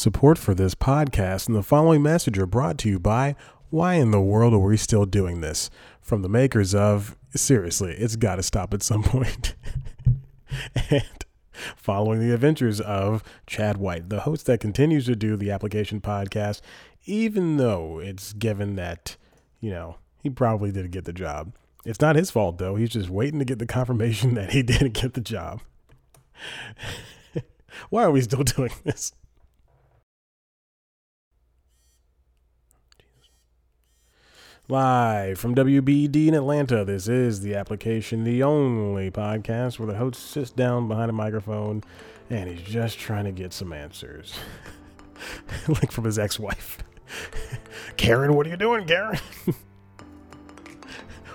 Support for this podcast and the following message are brought to you by Why in the World Are We Still Doing This? From the makers of Seriously, it's got to stop at some point. and following the adventures of Chad White, the host that continues to do the application podcast, even though it's given that, you know, he probably didn't get the job. It's not his fault, though. He's just waiting to get the confirmation that he didn't get the job. Why are we still doing this? Live from WBD in Atlanta, this is the application, the only podcast where the host sits down behind a microphone and he's just trying to get some answers. like from his ex wife. Karen, what are you doing, Karen?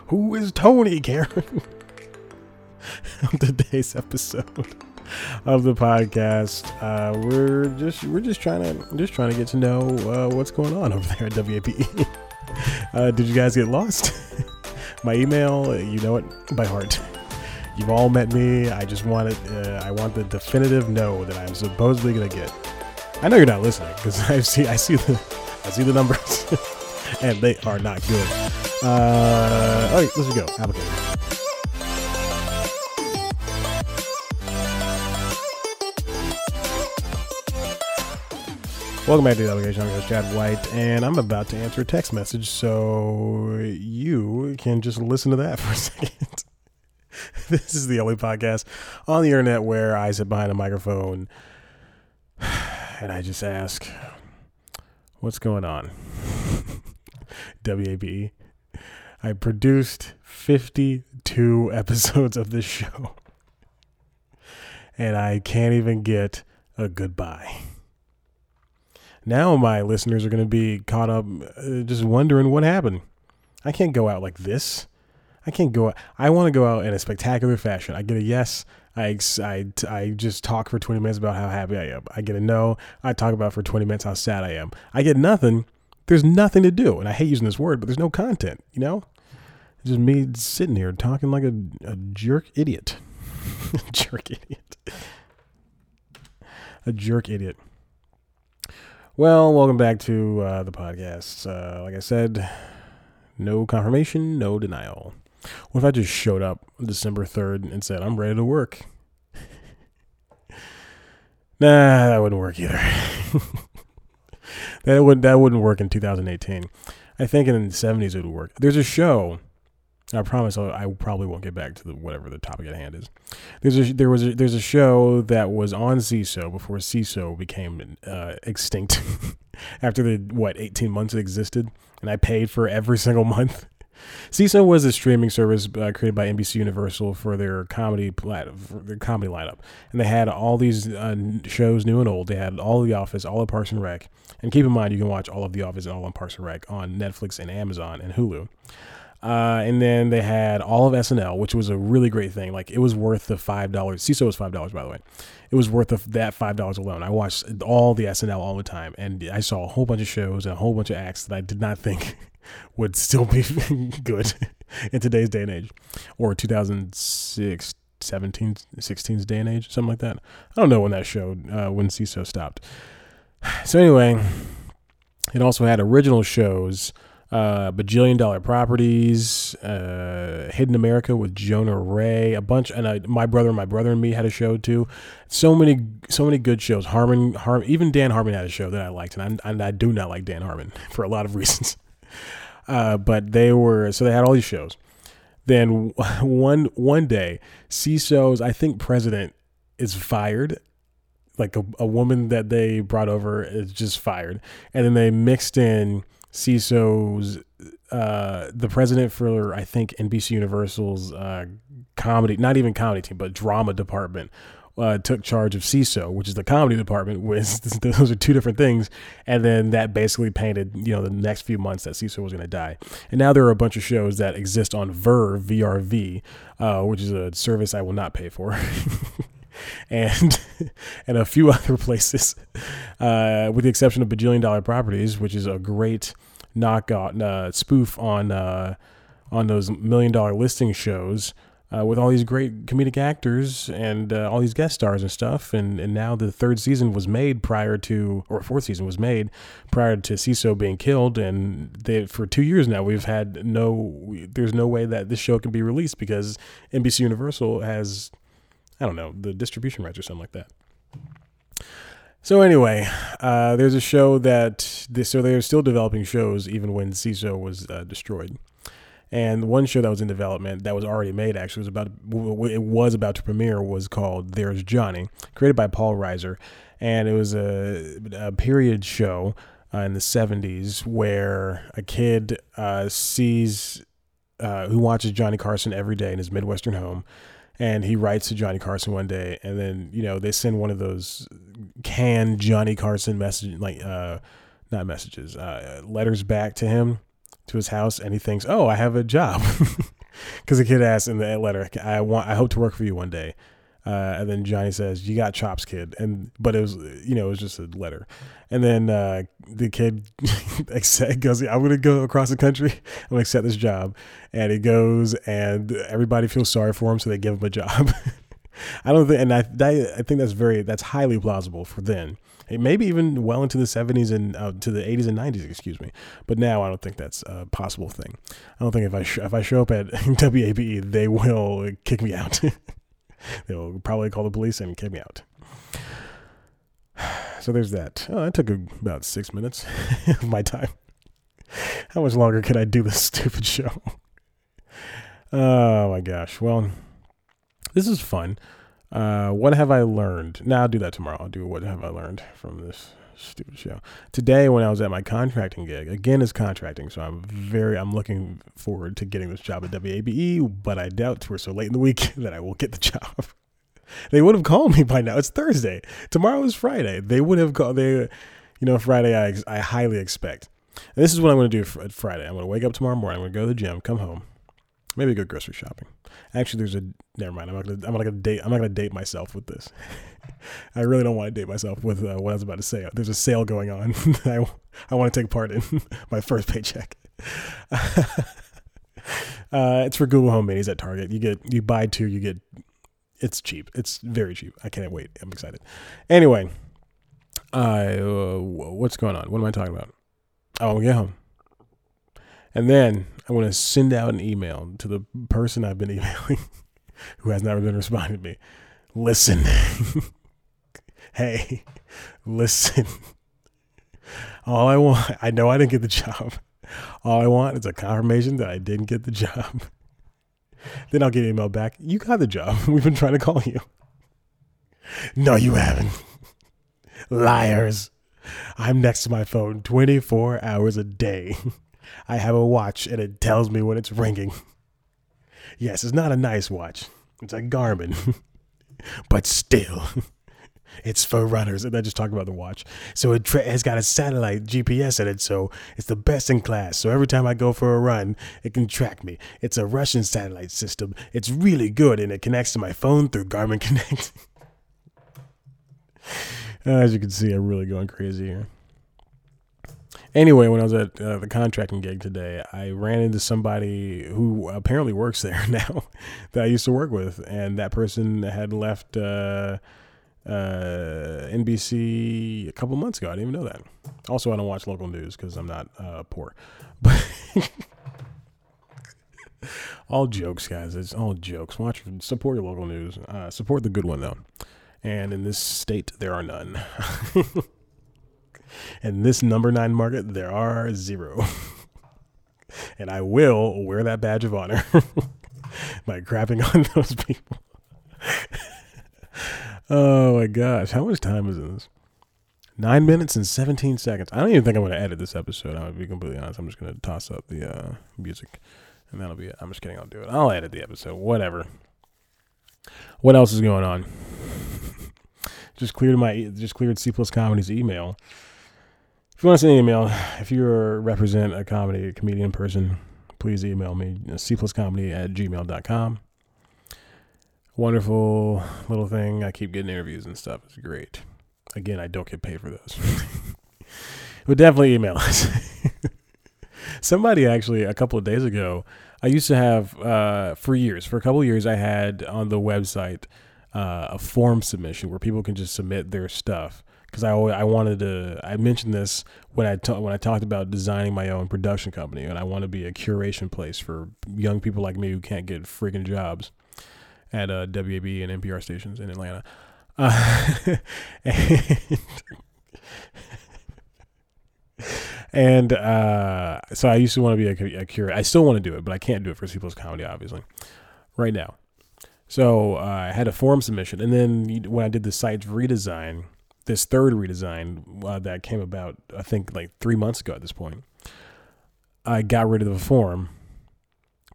Who is Tony, Karen? On today's episode of the podcast, uh, we're just we're just trying to just trying to get to know uh, what's going on over there at WABE. Uh, did you guys get lost? My email, you know it by heart. You've all met me. I just want it. Uh, I want the definitive no that I'm supposedly gonna get. I know you're not listening because I see I see the I see the numbers, and they are not good. Uh, all right, let's go. Application. Welcome back to the Application. I'm your host, Chad White, and I'm about to answer a text message, so you can just listen to that for a second. this is the only podcast on the internet where I sit behind a microphone and I just ask, What's going on? WABE. I produced 52 episodes of this show, and I can't even get a goodbye now my listeners are going to be caught up uh, just wondering what happened. I can't go out like this. I can't go out. I want to go out in a spectacular fashion. I get a yes. I, I, I just talk for 20 minutes about how happy I am. I get a no. I talk about for 20 minutes how sad I am. I get nothing. There's nothing to do. And I hate using this word, but there's no content, you know? It's just me sitting here talking like a, a jerk idiot. jerk idiot. a jerk idiot. Well, welcome back to uh, the podcast. Uh, like I said, no confirmation, no denial. What if I just showed up December 3rd and said, I'm ready to work? nah, that wouldn't work either. that, would, that wouldn't work in 2018. I think in the 70s it would work. There's a show I promise I probably won't get back to the, whatever the topic at hand is. There's a, there was a, there's a show that was on Seeso before Seeso became uh, extinct after the what 18 months it existed, and I paid for every single month. Seeso was a streaming service uh, created by NBC Universal for their comedy plat- their comedy lineup, and they had all these uh, shows, new and old. They had all of The Office, all of Parks and Rec, and keep in mind you can watch all of The Office and all of Parks and Rec on Netflix and Amazon and Hulu. Uh, and then they had all of SNL, which was a really great thing. Like it was worth the five dollars. Seeso was five dollars, by the way. It was worth the, that five dollars alone. I watched all the SNL all the time, and I saw a whole bunch of shows and a whole bunch of acts that I did not think would still be good in today's day and age, or 2006, 17, 16's day and age, something like that. I don't know when that showed, uh, when Seeso stopped. So anyway, it also had original shows uh, bajillion dollar properties, uh, Hidden America with Jonah Ray, a bunch, and uh, my brother, my brother and me had a show too. So many, so many good shows. Harmon, Harm, even Dan Harmon had a show that I liked, and I, and I do not like Dan Harmon for a lot of reasons. Uh, but they were so they had all these shows. Then one one day, Seeso's I think president is fired like a, a woman that they brought over is just fired and then they mixed in Seeso's uh, the president for I think NBC Universal's uh, comedy, not even comedy team, but drama department. Uh, took charge of Seeso, which is the comedy department. Was those are two different things, and then that basically painted you know the next few months that Seeso was going to die. And now there are a bunch of shows that exist on Verve VRV, uh, which is a service I will not pay for. and and a few other places, uh, with the exception of Bajillion Dollar Properties, which is a great knockout uh, spoof on uh, on those million dollar listing shows. uh, with all these great comedic actors and uh, all these guest stars and stuff. And, and now the third season was made prior to, or fourth season was made prior to Seeso being killed. And they, for two years now, we've had no, there's no way that this show can be released because NBC Universal has, I don't know, the distribution rights or something like that. So anyway, uh, there's a show that this, so they're still developing shows even when Seeso was uh, destroyed. And one show that was in development that was already made actually was about it was about to premiere was called There's Johnny, created by Paul Reiser, and it was a, a period show uh, in the 70s where a kid uh, sees uh, who watches Johnny Carson every day in his Midwestern home. And he writes to Johnny Carson one day, and then you know they send one of those canned Johnny Carson message, like uh, not messages, uh, letters back to him, to his house and he thinks, "Oh, I have a job," because the kid asks in the letter, "I want, I hope to work for you one day." Uh, and then Johnny says, "You got chops, kid." And but it was, you know, it was just a letter. And then uh, the kid goes, "I'm gonna go across the country. I'm gonna accept this job." And he goes, and everybody feels sorry for him, so they give him a job. I don't think, and I, I think that's very, that's highly plausible for then maybe even well into the 70s and uh, to the 80s and 90s, excuse me. But now I don't think that's a possible thing. I don't think if I sh- if I show up at WABE, they will kick me out. they will probably call the police and kick me out. So there's that. Oh, that took about six minutes of my time. How much longer could I do this stupid show? Oh my gosh. Well, this is fun. Uh, what have I learned? Now I'll do that tomorrow. I'll do what have I learned from this stupid show. Today, when I was at my contracting gig, again, is contracting, so I'm very, I'm looking forward to getting this job at WABE, but I doubt we're so late in the week that I will get the job. they would have called me by now. It's Thursday. Tomorrow is Friday. They would have called. They, you know, Friday. I I highly expect. And this is what I'm going to do for Friday. I'm going to wake up tomorrow morning. I'm going to go to the gym, come home, maybe go grocery shopping. Actually, there's a never mind. I'm not gonna I'm not gonna date I'm not gonna date myself with this. I really don't want to date myself with uh, what I was about to say. There's a sale going on. I I want to take part in my first paycheck. uh, it's for Google Home Minis at Target. You get you buy two, you get it's cheap. It's very cheap. I can't wait. I'm excited. Anyway, uh, what's going on? What am I talking about? Oh, I'm gonna get home. And then I want to send out an email to the person I've been emailing who has never been responding to me. Listen. hey, listen. All I want, I know I didn't get the job. All I want is a confirmation that I didn't get the job. then I'll get an email back. You got the job. We've been trying to call you. No, you haven't. Liars. I'm next to my phone 24 hours a day. I have a watch and it tells me when it's ringing. Yes, it's not a nice watch. It's a Garmin. but still, it's for runners. And I just talk about the watch. So it tra- has got a satellite GPS in it, so it's the best in class. So every time I go for a run, it can track me. It's a Russian satellite system. It's really good, and it connects to my phone through Garmin Connect. As you can see, I'm really going crazy here. Anyway, when I was at uh, the contracting gig today, I ran into somebody who apparently works there now that I used to work with, and that person had left uh, uh, NBC a couple months ago. I didn't even know that. Also, I don't watch local news because I'm not uh, poor. But all jokes, guys. It's all jokes. Watch, support your local news. Uh, support the good one though. And in this state, there are none. In this number nine market, there are zero. and I will wear that badge of honor by crapping on those people. oh my gosh. How much time is this? Nine minutes and 17 seconds. I don't even think I'm going to edit this episode. To be completely honest. I'm just going to toss up the uh, music and that'll be it. I'm just kidding. I'll do it. I'll edit the episode. Whatever. What else is going on? just cleared my just cleared C plus Comedy's email you want to send an email, if you represent a comedy, a comedian person, please email me, cpluscomedy at gmail.com. Wonderful little thing. I keep getting interviews and stuff. It's great. Again, I don't get paid for those. but definitely email us. Somebody actually, a couple of days ago, I used to have uh, for years, for a couple of years, I had on the website uh, a form submission where people can just submit their stuff. Because I always, I wanted to I mentioned this when I ta- when I talked about designing my own production company and I want to be a curation place for young people like me who can't get freaking jobs at uh, WABE and NPR stations in Atlanta. Uh, and and uh, so I used to want to be a, a curator. I still want to do it, but I can't do it for C plus comedy, obviously, right now. So uh, I had a form submission, and then when I did the site's redesign, this third redesign uh, that came about, I think like three months ago at this point, I got rid of the form,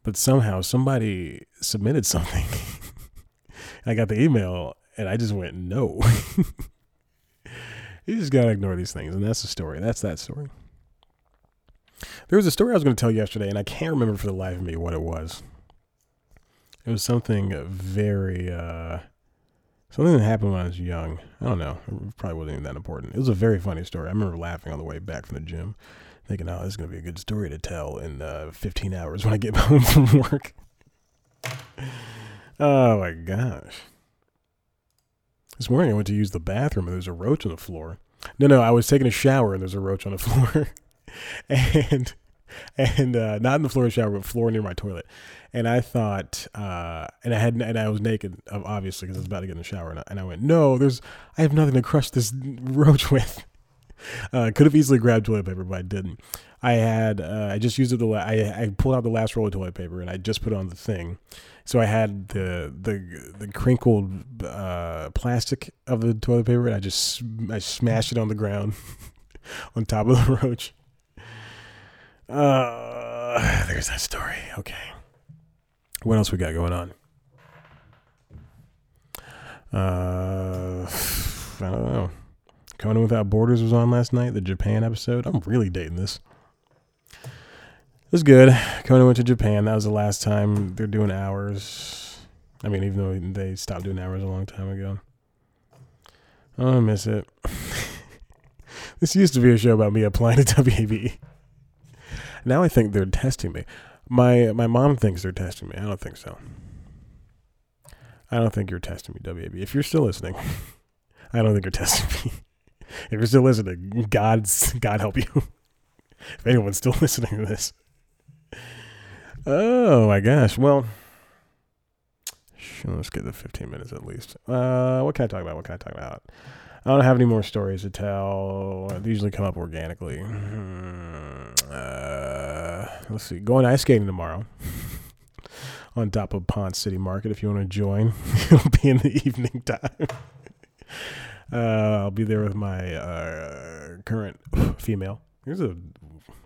but somehow somebody submitted something. I got the email, and I just went no. you just gotta ignore these things, and that's the story. That's that story. There was a story I was going to tell yesterday, and I can't remember for the life of me what it was. It was something very, uh, something that happened when I was young. I don't know. It probably wasn't even that important. It was a very funny story. I remember laughing on the way back from the gym, thinking, oh, this is going to be a good story to tell in uh, 15 hours when I get home from work. oh my gosh. This morning I went to use the bathroom and there's a roach on the floor. No, no, I was taking a shower and there's a roach on the floor. and and uh, not in the floor shower, but floor near my toilet. And I thought, uh, and I had, and I was naked, obviously, because I was about to get in the shower. And I, and I, went, no, there's, I have nothing to crush this roach with. Uh, could have easily grabbed toilet paper, but I didn't. I had, uh, I just used it. The la- I, I pulled out the last roll of toilet paper and I just put on the thing. So I had the the the crinkled uh, plastic of the toilet paper, and I just I smashed it on the ground on top of the roach. Uh, there's that story. Okay. What else we got going on? Uh, I don't know. Conan Without Borders was on last night, the Japan episode. I'm really dating this. It was good. Conan went to Japan. That was the last time they're doing hours. I mean, even though they stopped doing hours a long time ago. Oh, I miss it. this used to be a show about me applying to WABE. Now I think they're testing me. My my mom thinks they're testing me. I don't think so. I don't think you're testing me, WABE. If you're still listening, I don't think you're testing me. If you're still listening, God's God help you. if anyone's still listening to this. Oh my gosh. Well, let's get the 15 minutes at least. Uh, what can I talk about? What can I talk about? I don't have any more stories to tell. They usually come up organically. Hmm, uh, let's see. Going ice skating tomorrow on top of Ponce City Market. If you want to join, it'll be in the evening time. Uh, I'll be there with my uh, current female. Here's a,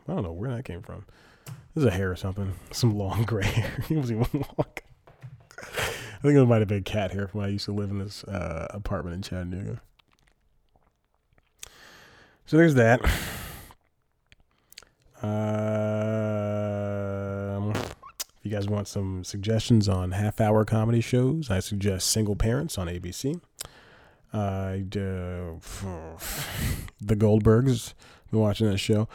I don't know where that came from. There's a hair or something. Some long gray hair. He wasn't even long. I think it might have been cat hair from when I used to live in this uh, apartment in Chattanooga. So there's that. Um, if you guys want some suggestions on half hour comedy shows, I suggest Single Parents on ABC. Uh, the Goldbergs, been watching that show.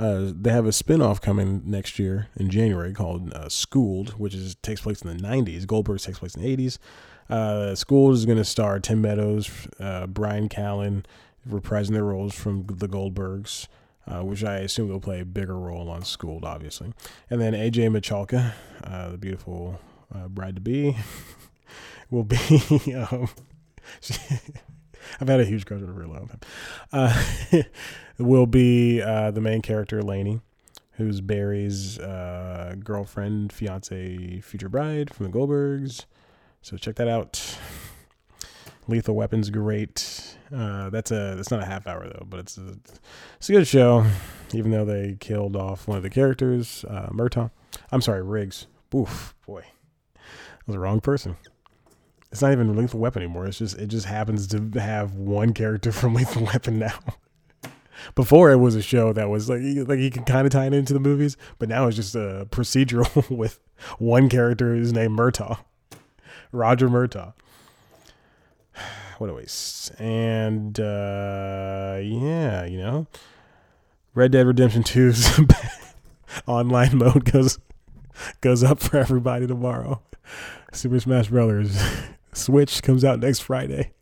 Uh, they have a spinoff coming next year in January called uh, Schooled, which is takes place in the 90s. Goldbergs takes place in the 80s. Uh, Schooled is going to star Tim Meadows, uh, Bryan Callen, reprising their roles from the Goldbergs, uh, which I assume they'll play a bigger role on Schooled, obviously. And then AJ Michalka, uh, the beautiful uh, bride to be, will be. Um, I've had a huge crush on her for a long time. Uh, will be uh, the main character, Lainey, who's Barry's uh, girlfriend, fiance, future bride from the Goldbergs. So check that out. Lethal Weapon's great. Uh, that's a that's not a half hour though, but it's a it's a good show. Even though they killed off one of the characters, uh, Murtaugh. I'm sorry, Riggs. Oof, boy, I was the wrong person. It's not even Lethal Weapon anymore. It's just it just happens to have one character from Lethal Weapon now. Before it was a show that was like like you can kind of tie it into the movies, but now it's just a procedural with one character who's named Murtaugh, Roger Murtaugh what a waste. And uh, yeah, you know, Red Dead Redemption 2's online mode goes goes up for everybody tomorrow. Super Smash Brothers Switch comes out next Friday.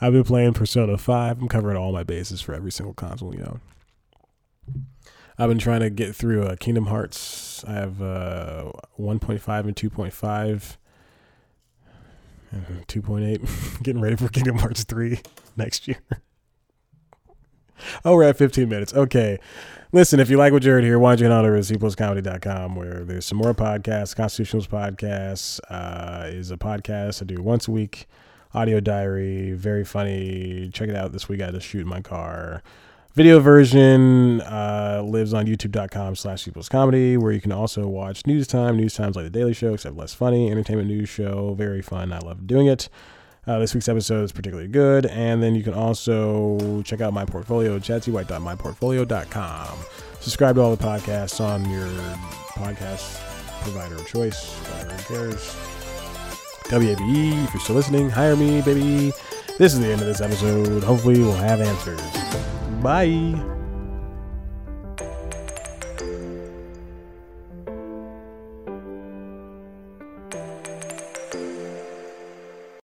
I've been playing Persona 5. I'm covering all my bases for every single console, you know. I've been trying to get through uh, Kingdom Hearts. I have uh, 1.5 and 2.5. 2.8. Getting ready for Kingdom Hearts 3 next year. oh, we're at 15 minutes. Okay. Listen, if you like what you heard here, why don't you head on over to cpluscomedy.com where there's some more podcasts. Constitutionals Podcast uh, is a podcast I do once a week. Audio diary, very funny. Check it out this week. I just shoot in my car. Video version uh, lives on youtube.com slash cpluscomedy, where you can also watch News Time, News Times like The Daily Show, except less funny, entertainment news show, very fun. I love doing it. Uh, this week's episode is particularly good. And then you can also check out my portfolio, chatsywhite.myportfolio.com. Subscribe to all the podcasts on your podcast provider of choice, whatever cares. WABE, if you're still listening, hire me, baby. This is the end of this episode. Hopefully, we'll have answers. Bye.